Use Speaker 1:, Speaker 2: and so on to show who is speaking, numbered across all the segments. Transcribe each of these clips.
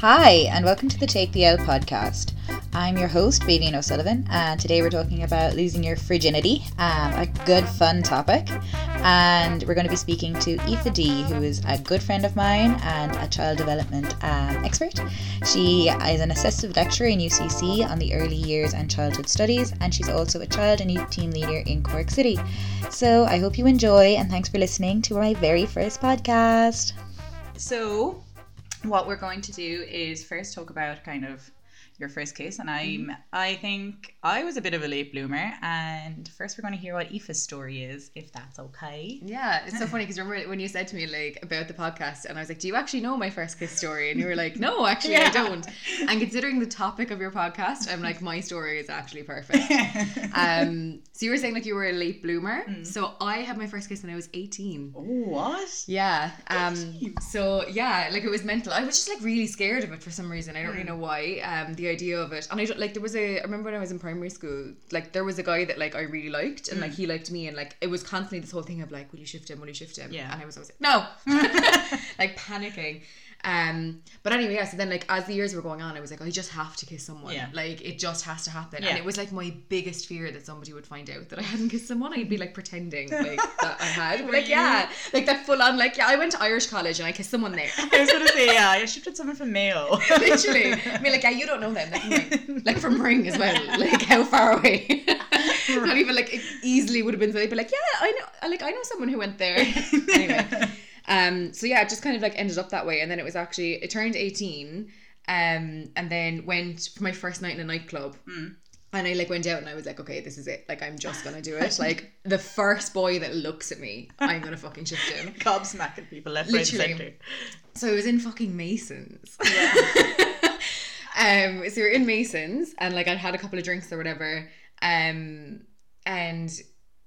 Speaker 1: Hi, and welcome to the Take the L podcast. I'm your host, Vivian O'Sullivan, and today we're talking about losing your fridginity, um, a good fun topic. And we're going to be speaking to Aoife D, who is a good friend of mine and a child development um, expert. She is an assistant lecturer in UCC on the early years and childhood studies, and she's also a child and youth team leader in Cork City. So I hope you enjoy, and thanks for listening to my very first podcast.
Speaker 2: So, what we're going to do is first talk about kind of your first kiss, and I'm I think I was a bit of a late bloomer, and first we're going to hear what Aoife's story is, if that's okay.
Speaker 3: Yeah, it's so funny because remember when you said to me like about the podcast, and I was like, "Do you actually know my first kiss story?" And you were like, "No, actually,
Speaker 2: Yeah.
Speaker 3: I don't." And considering the topic of your podcast, I'm like, my story is actually perfect. Um, so you were saying like you were a late bloomer. So I had my first kiss when I was 18.
Speaker 2: oh, what?
Speaker 3: Yeah. Um. So yeah, like it was mental. I was just like really scared of it for some reason. I don't really know why. Um. The idea of it, and I don't, like there was a. I remember when I was in primary school, like there was a guy that like I really liked, and like mm. he liked me, and like it was constantly this whole thing of like, will you shift him? Will you shift him?
Speaker 2: Yeah.
Speaker 3: And I was always like, no, like panicking. Um. But anyway, yeah. So then like as the years were going on, I was like, I just have to kiss someone.
Speaker 2: Yeah.
Speaker 3: Like it just has to happen.
Speaker 2: Yeah.
Speaker 3: And it was like my biggest fear that somebody would find out that I hadn't kissed someone. I'd be like pretending like that I had. Like yeah, like that full on like yeah. I went to Irish college and I kissed someone there.
Speaker 2: I was gonna say yeah. I shifted someone from Mayo.
Speaker 3: Literally, I mean, like, yeah, you don't know them, like, from Ring. like from Ring as well. Like, how far away? Not even like it easily would have been. So they'd be like, yeah, I know, like, I know someone who went there. anyway, um, so yeah, it just kind of like ended up that way, and then it was actually it turned eighteen, um, and then went for my first night in a nightclub. And I like went out and I was like, okay, this is it. Like I'm just gonna do it. Like the first boy that looks at me, I'm gonna fucking shift him.
Speaker 2: Gob smacking people left, right,
Speaker 3: Literally.
Speaker 2: centre.
Speaker 3: So I was in fucking Masons. um, so we were in Masons, and like I'd had a couple of drinks or whatever. Um, and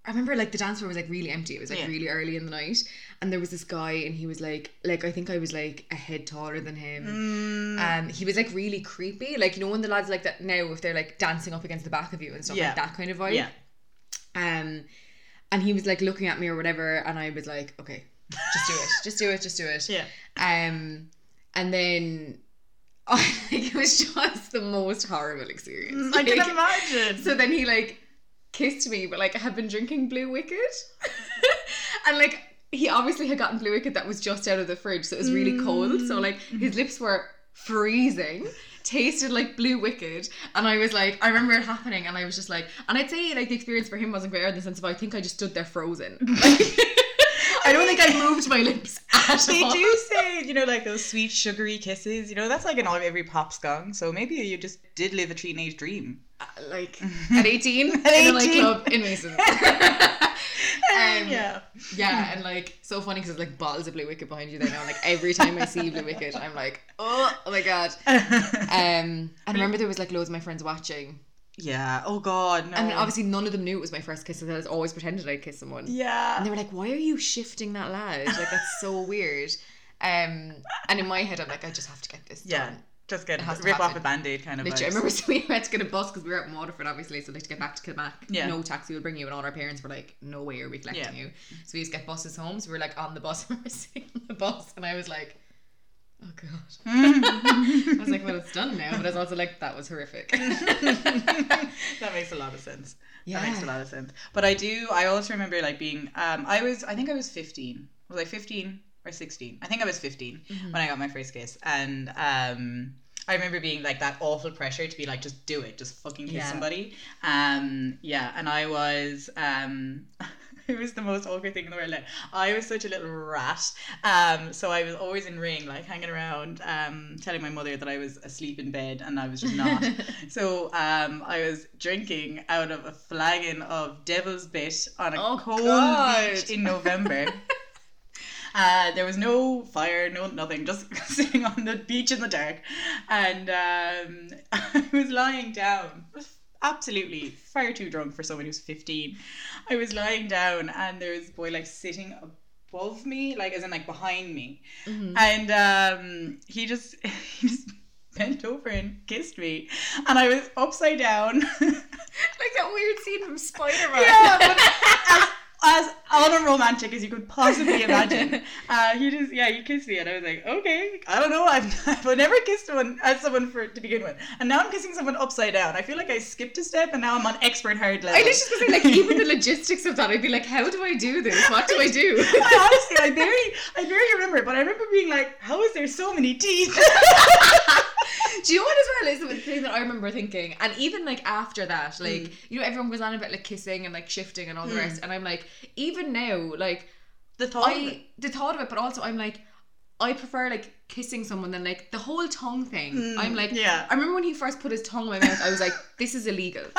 Speaker 3: I remember like the dance floor was like really empty. It was like
Speaker 2: Yeah.
Speaker 3: really early in the night, and there was this guy, and he was like, like I think I was like a head taller than him.
Speaker 2: Mm.
Speaker 3: Um, he was like really creepy. Like you know when the lads like that now, if they're like dancing up against the back of you and stuff
Speaker 2: Yeah.
Speaker 3: like that kind of vibe.
Speaker 2: Yeah.
Speaker 3: Um, and he was like looking at me or whatever, and I was like, okay, just do it, just do it, just do it.
Speaker 2: Yeah.
Speaker 3: Um, and then I think it was just the most horrible experience.
Speaker 2: I can imagine.
Speaker 3: So then he like kissed me, but like I had been drinking Blue Wicked, and like he obviously had gotten Blue Wicked that was just out of the fridge, so it was really cold. So mm. like his lips were freezing. Tasted like blue wicked, and I was like, I remember it happening, and I was just like, and I'd say like the experience for him wasn't great in the sense of I think I just stood there frozen. Like, I don't think I moved my lips at
Speaker 2: They
Speaker 3: all.
Speaker 2: do say, you know, like those sweet, sugary kisses. You know, that's like in all every pop song. So maybe you just did live a teenage dream.
Speaker 3: Uh, like at 18
Speaker 2: At
Speaker 3: in a
Speaker 2: 18.
Speaker 3: nightclub in Mason. Um,
Speaker 2: yeah.
Speaker 3: yeah, and like so funny because it's like bottles of Blue Wicked behind you there now. Like every time I see Blue Wicked, I'm like, oh, oh my god. Um, and I remember there was like loads of my friends watching,
Speaker 2: yeah. Oh God, no.
Speaker 3: and obviously none of them knew it was my first kiss. So I was always pretended I'd kiss someone.
Speaker 2: yeah.
Speaker 3: And they were like, "Why are you shifting that lad? Like that's so weird." Um, and in my head, I'm like, I just have to get this
Speaker 2: Yeah.
Speaker 3: done.
Speaker 2: Just get
Speaker 3: It has to
Speaker 2: rip off a band-aid kind of
Speaker 3: Literally, I remember so we had to get a bus because we were out in Waterford, obviously. So like to get back to Kilmac,
Speaker 2: Yeah.
Speaker 3: no taxi would bring you, and all our parents were like, "No way are we collecting
Speaker 2: Yeah.
Speaker 3: you." So we used to get buses home. So we were like on the bus, we were sitting on the bus, and I was like, "Oh god." I was like, "Well, it's done now," but I was also like, "That was horrific."
Speaker 2: that makes a lot of sense. Yeah. That makes a lot of sense. But I do. I also remember like being. Um, I was. I think I was fifteen. Was I fifteen or sixteen? I think I was 15
Speaker 3: Mm-hmm.
Speaker 2: when I got my first kiss, and um, I remember being like that awful pressure to be like, just do it, just fucking kiss
Speaker 3: Yeah.
Speaker 2: somebody. Um, yeah, and I was. Um, it was the most awkward thing in the world. Like, I was such a little rat. Um, so I was always in ring, like hanging around, um, telling my mother that I was asleep in bed, and I was just not. So um, I was drinking out of a flagon of Devil's Bit on a
Speaker 3: Oh,
Speaker 2: cold
Speaker 3: God.
Speaker 2: beach in November. Uh, there was no fire, no nothing, just sitting on the beach in the dark, and um, I was lying down. Was absolutely far too drunk for someone who's fifteen. I was lying down, and there was a boy like sitting above me, like as in like behind me, and um, he just he just bent over and kissed me, and I was upside down.
Speaker 3: like that weird scene from Spider Man.
Speaker 2: yeah, but as, unromantic as you could possibly imagine. Uh, he just, yeah, he kissed me, and I was like, okay, I don't know, I've, I've never kissed someone as someone for to begin with, and now I'm kissing someone upside down. I feel like I skipped a step, and now I'm on expert hard level.
Speaker 3: I was just gonna say, like, even the logistics of that, I'd be like, how do I do this? What do I do?
Speaker 2: I honestly, I barely, I barely remember it, but I remember being like, how is there so many teeth?
Speaker 3: Do you know what as well is the thing that I remember thinking, and even like after that, like
Speaker 2: Mm.
Speaker 3: you know everyone goes on about like kissing and like shifting and all the rest, and I'm like, even now, like
Speaker 2: the thought of it.
Speaker 3: I the thought of it, but also I'm like, I prefer like kissing someone than like the whole tongue thing.
Speaker 2: Mm,
Speaker 3: I'm like,
Speaker 2: yeah.
Speaker 3: I remember when he first put his tongue in my mouth, I was like, this is illegal.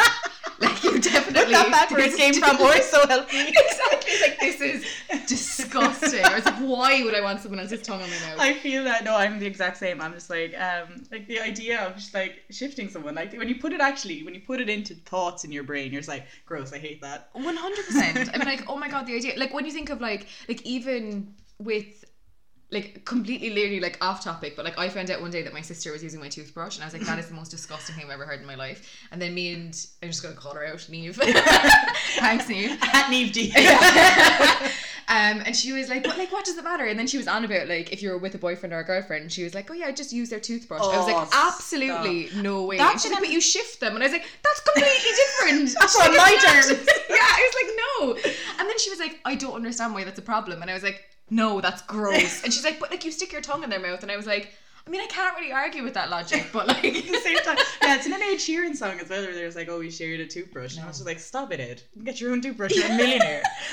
Speaker 3: like you definitely
Speaker 2: that back where it
Speaker 3: this
Speaker 2: came from, or so help me.
Speaker 3: exactly like this is disgusting. I was like, why would I want someone else's tongue on my mouth?
Speaker 2: I feel that no, I'm the exact same. I'm just like, um, like the idea of just like shifting someone, like when you put it actually, when you put it into thoughts in your brain, you're just like, gross, I hate that.
Speaker 3: One hundred percent. I'm like, oh my god, the idea. Like when you think of like, like even with, like completely, literally, like off topic, but like I found out one day that my sister was using my toothbrush, and I was like, that is the most disgusting thing I've ever heard in my life. And then me and I'm just gonna call her out, Neve. Thanks, Neve.
Speaker 2: At Neve D.
Speaker 3: um, and she was like, but like, what does it matter? And then she was on about like if you were with a boyfriend or a girlfriend, she was like, oh yeah, I just use their toothbrush. I was
Speaker 2: Oh,
Speaker 3: like, absolutely no way.
Speaker 2: That
Speaker 3: And she's like, but you shift them, and I was like, that's completely different.
Speaker 2: That's
Speaker 3: She's
Speaker 2: on
Speaker 3: like,
Speaker 2: my
Speaker 3: "It's
Speaker 2: terms."
Speaker 3: yeah, I was like, no. And then she was like, I don't understand why that's a problem, and I was like, no, that's gross. And she's like, but like you stick your tongue in their mouth, and I was like. I mean, I can't really argue with that logic, but like,
Speaker 2: At the same time, yeah, it's an Ed Sheeran song as well, where there's like, oh, we shared a toothbrush, and I was just like, stop it, Ed, get your own toothbrush, you're a millionaire.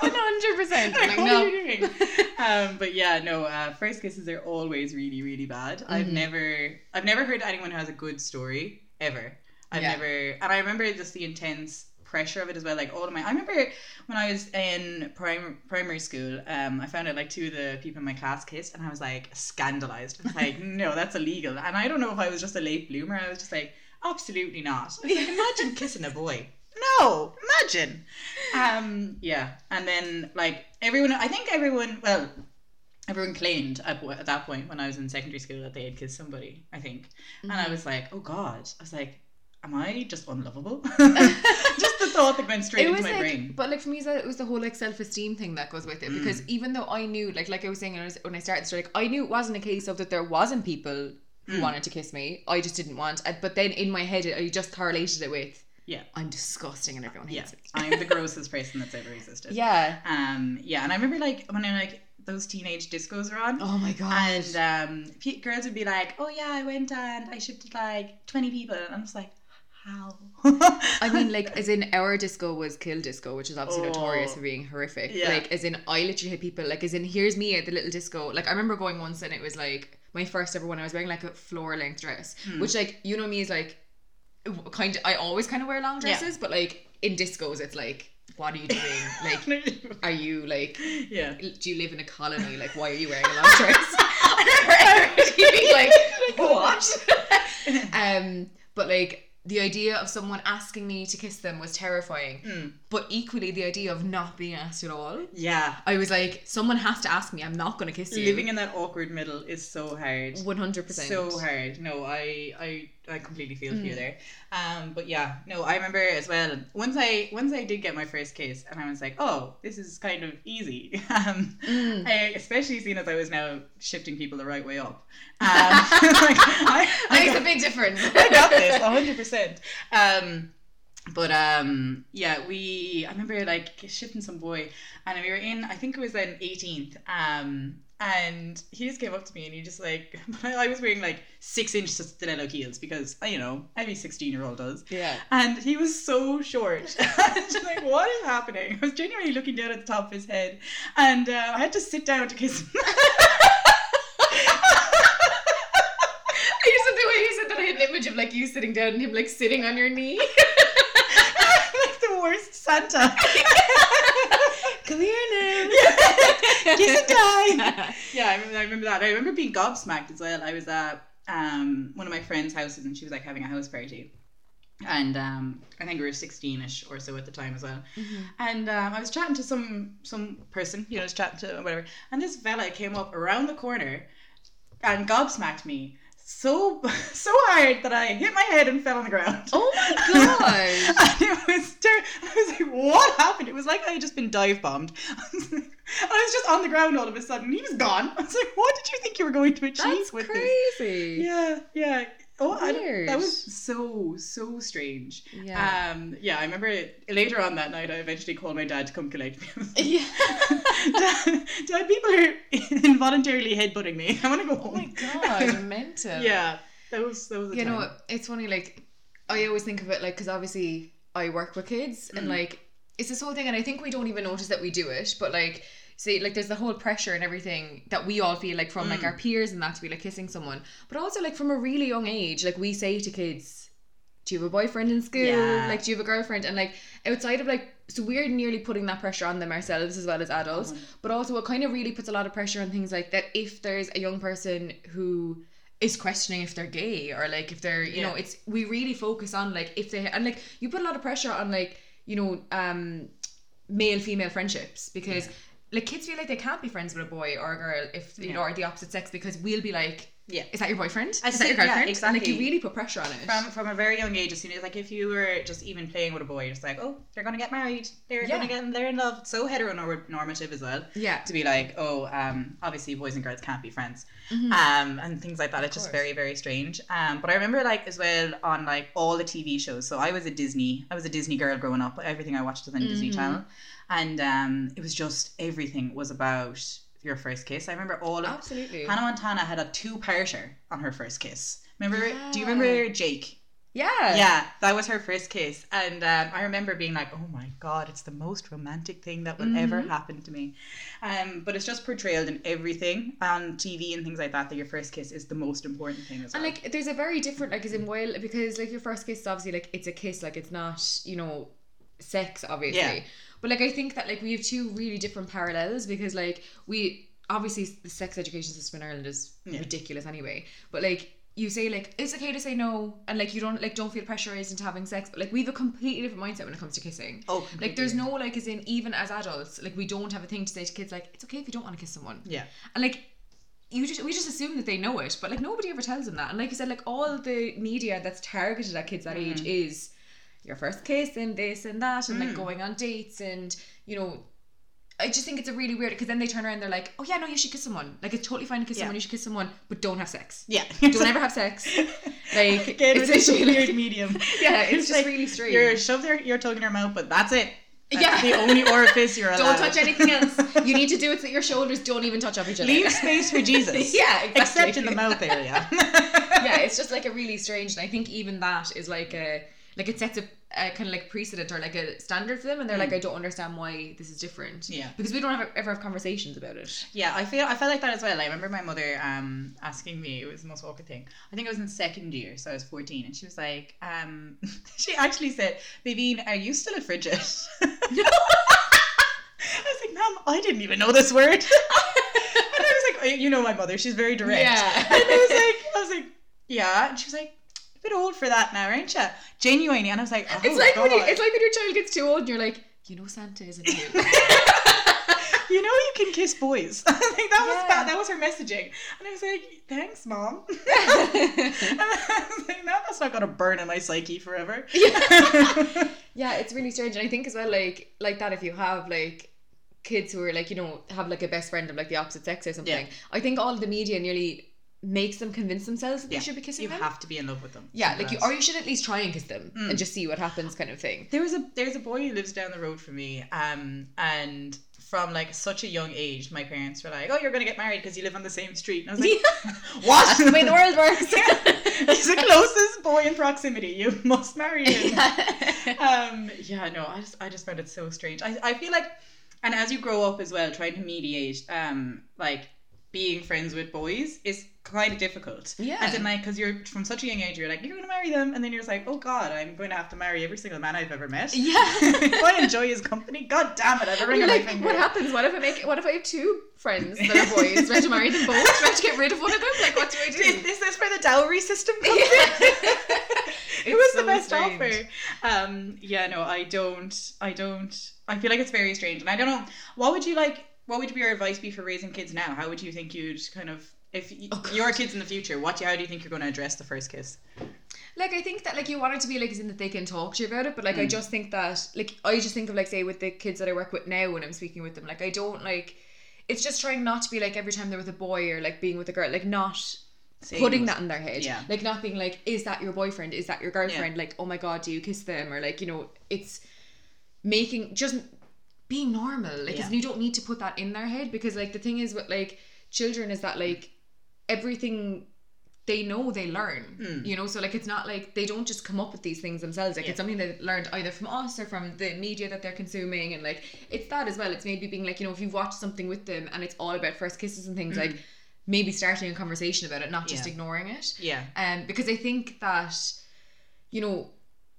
Speaker 3: one hundred percent.
Speaker 2: Like,
Speaker 3: no.
Speaker 2: are you doing? um, but yeah, no. Uh, first kisses are always really, really bad. I've
Speaker 3: Mhm.
Speaker 2: never, I've never heard anyone who has a good story ever. I've
Speaker 3: Yeah.
Speaker 2: never, and I remember just the intense pressure of it as well. Like all of my, I remember when I was in prim- primary school, um, I found out like two of the people in my class kissed, and I was like scandalized. Like, no, that's illegal. And I don't know if I was just a late bloomer. I was just like, absolutely not. I was like, imagine kissing a boy. No, imagine. Um, yeah, and then like everyone, I think everyone, well, everyone claimed at, at that point when I was in secondary school that they had kissed somebody. I think, and
Speaker 3: Mm-hmm.
Speaker 2: I was like, oh god, I was like, am I just unlovable? just the thought that went straight
Speaker 3: it
Speaker 2: into
Speaker 3: was
Speaker 2: my
Speaker 3: like,
Speaker 2: brain.
Speaker 3: but like for me, it was the whole like self esteem thing that goes with it.
Speaker 2: Mm.
Speaker 3: Because even though I knew, like, like I was saying when I, was, when I started, so like I knew it wasn't a case of that there wasn't people who
Speaker 2: Mm.
Speaker 3: wanted to kiss me. I just didn't want. But then in my head, I just correlated it with
Speaker 2: Yeah.
Speaker 3: I'm disgusting and everyone
Speaker 2: Yeah,
Speaker 3: hates me.
Speaker 2: I'm the grossest person that's ever existed.
Speaker 3: Yeah.
Speaker 2: Um. Yeah, and I remember like when I like those teenage discos were on.
Speaker 3: Oh my god.
Speaker 2: And um, girls would be like, "Oh yeah, I went and I shifted like twenty people," and I'm just like, "How?"
Speaker 3: I mean, like, as in our disco was Kill Disco, which is obviously
Speaker 2: Oh.
Speaker 3: notorious for being horrific.
Speaker 2: Yeah.
Speaker 3: Like, as in, I literally had people, like, as in, here's me at the little disco. Like, I remember going once and it was like my first ever one. I was wearing like a floor length dress,
Speaker 2: Hmm.
Speaker 3: which, like, you know me, is like, kind of, I always kind of wear long
Speaker 2: Yeah.
Speaker 3: dresses, but like, in discos, it's like, what are you doing? Like, are you like,
Speaker 2: yeah.
Speaker 3: do you live in a colony? Like, why are you wearing a long dress? Like, what? um, but like the idea of someone asking me to kiss them was terrifying.
Speaker 2: Mm.
Speaker 3: But equally, the idea of not being asked at all.
Speaker 2: Yeah.
Speaker 3: I was like, someone has to ask me. I'm not going to kiss you.
Speaker 2: Living in that awkward middle is so hard.
Speaker 3: one hundred percent.
Speaker 2: So hard. No, I I I completely feel for you
Speaker 3: Mm.
Speaker 2: there. Um, but yeah, no, I remember as well. Once I once I did get my first kiss, and I was like, oh, this is kind of easy. Um,
Speaker 3: Mm.
Speaker 2: I, especially seeing as I was now shifting people the right way up. Um, like, I, I
Speaker 3: Makes
Speaker 2: got-
Speaker 3: a big difference.
Speaker 2: I got this, hundred percent. Um, but um, yeah, we. I remember like shifting some boy, and we were in. I think it was an 18th. Um, and he just came up to me and he just like, I was wearing like six inch stiletto heels because you know every 16 year old does.
Speaker 3: yeah.
Speaker 2: And he was so short. Just like, what is happening? I was genuinely looking down at the top of his head, and uh, I had to sit down to kiss him.
Speaker 3: I just the way you said that I had an image of like you sitting down and him like sitting on your knee.
Speaker 2: Like the worst Santa.
Speaker 3: Come here now.
Speaker 2: Kiss and die. yeah, I remember, I remember that. I remember being gobsmacked as well. I was at um, one of my friend's houses and she was like having a house party. And um, I think we were 16 ish or so at the time as well. And um, I was chatting to some some person, you know, just chatting to whatever. And this fella came up around the corner and gobsmacked me so so hard that I hit my head and fell on the ground.
Speaker 3: Oh my god.
Speaker 2: it was ter- I was like, what happened? It was like I had just been dive bombed. I was, like- I was just on the ground all of a sudden. He was gone. I was like, what did you think you were going to achieve
Speaker 3: That's
Speaker 2: with this?
Speaker 3: crazy.
Speaker 2: Yeah, yeah. Oh, I, that was so so strange.
Speaker 3: Yeah.
Speaker 2: Um, yeah, I remember it, later on that night. I eventually called my dad to come collect me. I was like,
Speaker 3: yeah.
Speaker 2: dad, dad, people are involuntarily headbutting me. I want to go home.
Speaker 3: Oh my god, mental.
Speaker 2: yeah, that was that was. A
Speaker 3: You know
Speaker 2: time.
Speaker 3: what? It's funny. Like I always think of it like because obviously I work with kids and
Speaker 2: Mm.
Speaker 3: like it's this whole thing, and I think we don't even notice that we do it, but like. See, like, there's the whole pressure and everything that we all feel like from like
Speaker 2: Mm.
Speaker 3: our peers and that to be like kissing someone, but also like from a really young age, like we say to kids, "Do you have a boyfriend in school?
Speaker 2: Yeah.
Speaker 3: Like, do you have a girlfriend?" And like outside of like, so we're nearly putting that pressure on them ourselves as well as adults,
Speaker 2: Mhm.
Speaker 3: but also it kind of really puts a lot of pressure on things like that. If there's a young person who is questioning if they're gay or like if they're you know it's we really focus on like if they and like you put a lot of pressure on like you know um male female friendships because
Speaker 2: Yeah.
Speaker 3: Like kids feel like they can't be friends with a boy or a girl if you know
Speaker 2: Yeah.
Speaker 3: or the opposite sex because we'll be like
Speaker 2: Yeah.
Speaker 3: is that your boyfriend
Speaker 2: I
Speaker 3: is that your
Speaker 2: see- yeah,
Speaker 3: girlfriend and like you really put pressure on it
Speaker 2: From from a very young age, as soon as like if you were just even playing with a boy, you're just like, oh, they're gonna get married, they're
Speaker 3: Yeah.
Speaker 2: gonna get, they're in love. So heteronormative as well.
Speaker 3: yeah
Speaker 2: To be like, oh, um, obviously boys and girls can't be friends,
Speaker 3: Mhm.
Speaker 2: um, and things like that. It's just very very strange. Um, but I remember like as well on like all the TV shows. So I was a Disney, I was a Disney girl growing up. Everything I watched was on Disney
Speaker 3: Mhm.
Speaker 2: Channel, and um, it was just everything was about your first kiss. I remember all of
Speaker 3: absolutely
Speaker 2: Hannah Montana had a two-parter on her first kiss. Remember? Do you remember Jake?
Speaker 3: yeah
Speaker 2: Yeah, that was her first kiss, and um, I remember being like, "Oh my god, it's the most romantic thing that will ever
Speaker 3: Mhm.
Speaker 2: happen to me." Um, but it's just portrayed in everything on TV and things like that. That your first kiss is the most important thing as well.
Speaker 3: And like, there's a very different, like, as in while because like your first kiss is obviously like it's a kiss, like it's not, you know, sex, obviously.
Speaker 2: Yeah.
Speaker 3: But like, I think that like we have two really different parallels because like we obviously the sex education system in Ireland is
Speaker 2: Yeah.
Speaker 3: ridiculous anyway. But like you say like it's okay to say no and like you don't like don't feel pressurized into having sex, but like we have a completely different mindset when it comes to kissing.
Speaker 2: oh,
Speaker 3: Like there's no like as in even as adults like we don't have a thing to say to kids like it's okay if you don't want to kiss someone
Speaker 2: yeah,
Speaker 3: and like you just we just assume that they know it but like nobody ever tells them that and like you said like all the media that's targeted at kids that mm-hmm. age is your first kiss and this and that and like
Speaker 2: Mm.
Speaker 3: going on dates and you know I just think it's a really weird because then they turn around and they're like oh yeah no you should kiss someone like it's totally fine to kiss
Speaker 2: Yeah.
Speaker 3: someone you should kiss someone but don't have sex
Speaker 2: yeah.
Speaker 3: don't ever have sex like
Speaker 2: Again,
Speaker 3: it's
Speaker 2: it's a weird medium.
Speaker 3: yeah it's, just
Speaker 2: like
Speaker 3: really strange
Speaker 2: You're shove their, your tongue in your mouth, but that's it. That's
Speaker 3: Yeah.
Speaker 2: the only orifice you're allowed.
Speaker 3: don't touch anything else you need to do it so that your shoulders don't even touch off each other
Speaker 2: Leave space for Jesus.
Speaker 3: yeah exactly.
Speaker 2: except in the mouth area.
Speaker 3: yeah, it's just like a really strange, and I think even that is like a like it sets a, a kind of like precedent or like a standard for them, and they're like, I don't understand why this is different.
Speaker 2: Yeah.
Speaker 3: because we don't have, ever have conversations about it.
Speaker 2: Yeah, I feel I felt like that as well. I remember my mother um asking me, it was the most awkward thing. I think I was in second year, so I was 14, and she was like, um she actually said, Bavine, are you still a frigid? I was like, Mom, I didn't even know this word. and I was like, "Oh, you know my mother, she's very direct.
Speaker 3: Yeah.
Speaker 2: And I was like, I was like, yeah. And she was like, a bit old for that now, aren't you? Genuinely. And I was like, oh,
Speaker 3: it's like when you, it's like when your child gets too old, and you're like, you know, Santa isn't you.
Speaker 2: you know you can kiss boys. I think that was
Speaker 3: Yeah.
Speaker 2: that, that was her messaging. And I was like, thanks, mom. and I was like, no, that's not gonna burn in my psyche forever.
Speaker 3: Yeah. yeah, it's really strange, and I think as well, like like that, if you have like kids who are like you know have like a best friend of like the opposite sex or something,
Speaker 2: Yeah.
Speaker 3: I think all the media nearly makes them convince themselves that
Speaker 2: Yeah.
Speaker 3: they should be kissing
Speaker 2: you
Speaker 3: them.
Speaker 2: have to be in love with them.
Speaker 3: yeah, like you, or you should at least try and kiss them
Speaker 2: Mm.
Speaker 3: and just see what happens, kind of thing.
Speaker 2: There was a there's a boy who lives down the road from me, um, and from like such a young age, my parents were like, "Oh, you're gonna get married because you live on the same street." And I was like, "What?
Speaker 3: That's the way the world works.
Speaker 2: He's the closest boy in proximity. You must marry him." um yeah no i just i just found it so strange i, I feel like and as you grow up as well trying to mediate um like being friends with boys is kind of difficult
Speaker 3: Yeah.
Speaker 2: as in like because you're from such a young age you're like you're gonna marry them and then you're just like oh god i'm going to have to marry every single man i've ever met
Speaker 3: Yeah.
Speaker 2: if i enjoy his company god damn it i have a ring on
Speaker 3: like,
Speaker 2: my finger
Speaker 3: what happens? What if I make? What if I have two friends that are boys? Do I have to marry them both? Do I have to get rid of one of them? Like, what do I
Speaker 2: is,
Speaker 3: do?
Speaker 2: is this where the dowry system comes in? It was
Speaker 3: so
Speaker 2: the best
Speaker 3: strange.
Speaker 2: offer. Um, yeah, no, I don't. I don't. I feel like it's very strange, and I don't know. What would you like? What would be your advice be for raising kids now? How would you think you'd kind of if y-
Speaker 3: Oh,
Speaker 2: your kids in the future, what how do you think you're going to address the first kiss?
Speaker 3: Like I think that like you want it to be like as in that they can talk to you about it, but like I mm. just think that like I just think of like say with the kids that I work with now when I'm speaking with them, like I don't like it's just trying not to be like every time they're with a boy or like being with a girl, like not
Speaker 2: Saying
Speaker 3: putting that in their head.
Speaker 2: Yeah.
Speaker 3: Like not being like, is that your boyfriend? Is that your girlfriend? Like, oh my god, do you kiss them? Or like, you know, it's making just being normal. Like
Speaker 2: Yeah.
Speaker 3: you don't need to put that in their head because like the thing is with like children is that like everything they know they learn you know so like it's not like they don't just come up with these things themselves like
Speaker 2: Hmm. Yeah.
Speaker 3: it's something they learned either from us or from the media that they're consuming and like it's that as well it's maybe being like you know if you've watched something with them and it's all about first kisses and things like maybe starting a conversation about it not just
Speaker 2: Hmm. Yeah.
Speaker 3: ignoring it
Speaker 2: Yeah.
Speaker 3: um because i think that you know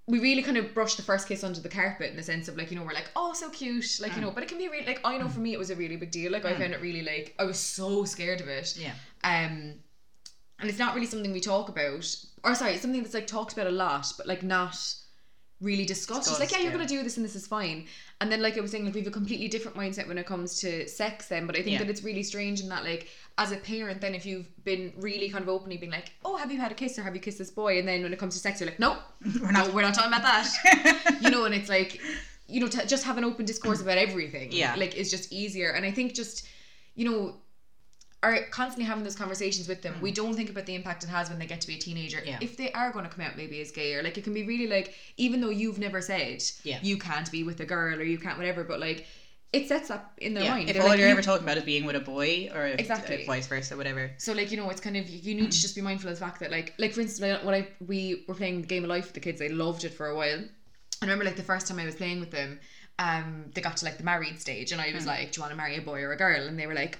Speaker 3: we really kind of brush the first kiss under the carpet in the sense of like you know we're like oh so cute like
Speaker 2: Mm.
Speaker 3: you know but it can be really like i know for me it was a really big deal like i found it really like i was so scared of it
Speaker 2: Yeah.
Speaker 3: um and it's not really something we talk about or sorry something that's like talked about a lot but like not really discussed it's like yeah you're
Speaker 2: yeah.
Speaker 3: gonna do this and this is fine and then like I was saying like we have a completely different mindset when it comes to sex then but I think
Speaker 2: Yeah.
Speaker 3: that it's really strange in that like as a parent then if you've been really kind of openly being like oh have you had a kiss or have you kissed this boy and then when it comes to sex you're like no
Speaker 2: We're
Speaker 3: no
Speaker 2: not.
Speaker 3: we're not talking about that you know and it's like you know to just have an open discourse about everything
Speaker 2: Yeah.
Speaker 3: like it's just easier and i think just you know are constantly having those conversations with them we don't think about the impact it has when they get to be a teenager
Speaker 2: Mm. Yeah.
Speaker 3: if they are going to come out maybe as gay or like it can be really like even though you've never said
Speaker 2: Yeah.
Speaker 3: you can't be with a girl or you can't whatever but like it sets up in their
Speaker 2: Yeah.
Speaker 3: mind
Speaker 2: If all
Speaker 3: like,
Speaker 2: you're
Speaker 3: you-
Speaker 2: ever talking about is being with a boy or if-
Speaker 3: Exactly.
Speaker 2: uh, vice versa, whatever.
Speaker 3: so like you know it's kind of you need to just be mindful of the fact that like like for instance when I we were playing the game of life with the kids, I loved it for a while. I remember like the first time I was playing with them, um, they got to like the married stage, and I was like, "Do you want to marry a boy or a girl?" And they were like,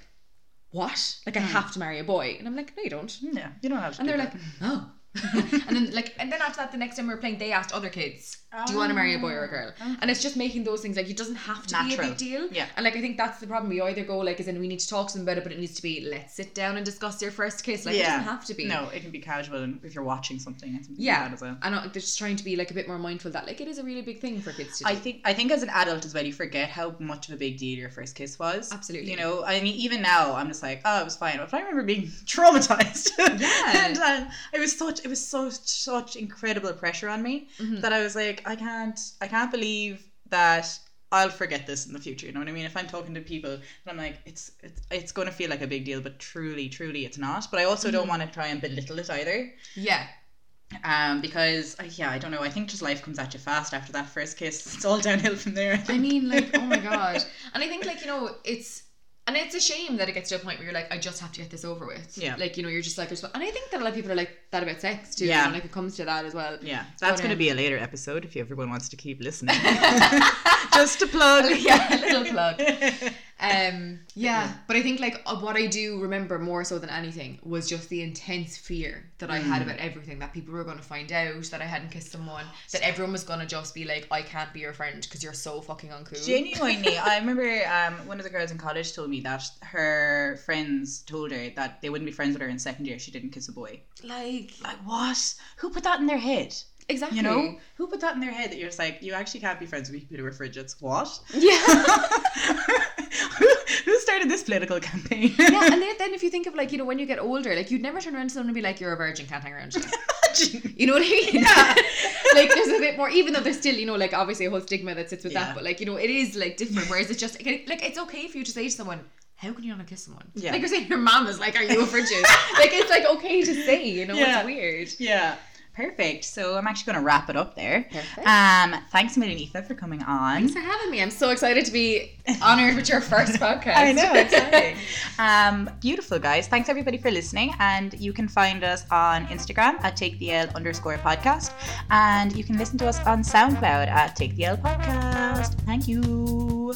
Speaker 3: "What? Like I hmm. have to marry a boy?" And I'm like, "No, you don't."
Speaker 2: Yeah, you don't have to.
Speaker 3: And they're like, "No." and then like and then after that the next time we were playing they asked other kids do you want to marry a boy or a girl and it's just making those things like it doesn't have to be a big deal
Speaker 2: Yeah.
Speaker 3: and like I think that's the problem we either go like is in we need to talk to them about it but it needs to be let's sit down and discuss your first kiss like it doesn't have to be
Speaker 2: No, it can be casual, and if you're watching something, it's
Speaker 3: yeah
Speaker 2: as well.
Speaker 3: and uh, they're just trying to be like a bit more mindful that like it is a really big thing for kids to do
Speaker 2: I think I think as an adult as well, you forget how much of a big deal your first kiss was.
Speaker 3: Absolutely.
Speaker 2: You know, I mean, even now, I'm just like, oh, it was fine. But I remember being traumatized.
Speaker 3: Yeah.
Speaker 2: and um, it was such, it was so such incredible pressure on me
Speaker 3: Mhm.
Speaker 2: that I was like, I can't, I can't believe that. I'll forget this in the future. You know what I mean? If I'm talking to people and I'm like, it's it's, it's going to feel like a big deal, but truly, truly, it's not. But I also don't want to try and belittle it either
Speaker 3: yeah
Speaker 2: um, because yeah, I don't know. I think just life comes at you fast after that first kiss. It's all downhill from there. I,
Speaker 3: I mean like oh my god and I think like you know it's and it's a shame that it gets to a point where you're like I just have to get this over with
Speaker 2: Yeah.
Speaker 3: like you know you're just like and I think that a lot of people are like that about sex too
Speaker 2: Yeah.
Speaker 3: like it comes to that as well
Speaker 2: yeah, that's going to
Speaker 3: um,
Speaker 2: be a later episode if everyone wants to keep listening. just a plug.
Speaker 3: yeah, a little plug. Um, yeah, but I think like uh, what I do remember more so than anything was just the intense fear that I
Speaker 2: Mm.
Speaker 3: had about everything that people were going to find out that I hadn't kissed someone that everyone was going to just be like I can't be your friend because you're so fucking uncool.
Speaker 2: Genuinely, I remember um, one of the girls in college told me that her friends told her that they wouldn't be friends with her in second year. if She didn't kiss a boy.
Speaker 3: like
Speaker 2: Like what? Who put that in their head?
Speaker 3: exactly.
Speaker 2: You know, who put that in their head that you're just like you actually can't be friends with people who are frigid? What?
Speaker 3: Yeah.
Speaker 2: started this political campaign?
Speaker 3: yeah, and then, if you think of like you know when you get older, like you'd never turn around to someone and be like you're a virgin, can't hang around. you. You know what I mean?
Speaker 2: Yeah.
Speaker 3: like there's a bit more, even though there's still, you know, like obviously a whole stigma that sits with
Speaker 2: Yeah.
Speaker 3: that, but like, you know, it is like different. Whereas it's just like it's okay for you to say to someone, How can you not kiss someone?
Speaker 2: Yeah.
Speaker 3: Like you're saying your mom is like, Are you a virgin? like it's like okay to say, you know,
Speaker 2: Yeah.
Speaker 3: it's weird.
Speaker 2: Yeah. Perfect. So I'm actually going to wrap it up there.
Speaker 3: Perfect.
Speaker 2: Um, thanks a million, for coming on.
Speaker 3: Thanks for having me. I'm so excited to be honored with your first podcast.
Speaker 2: I know, exciting. um, beautiful, guys. Thanks everybody for listening. And you can find us on Instagram at Take the L underscore podcast. And you can listen to us on SoundCloud at Take the L podcast. Thank you.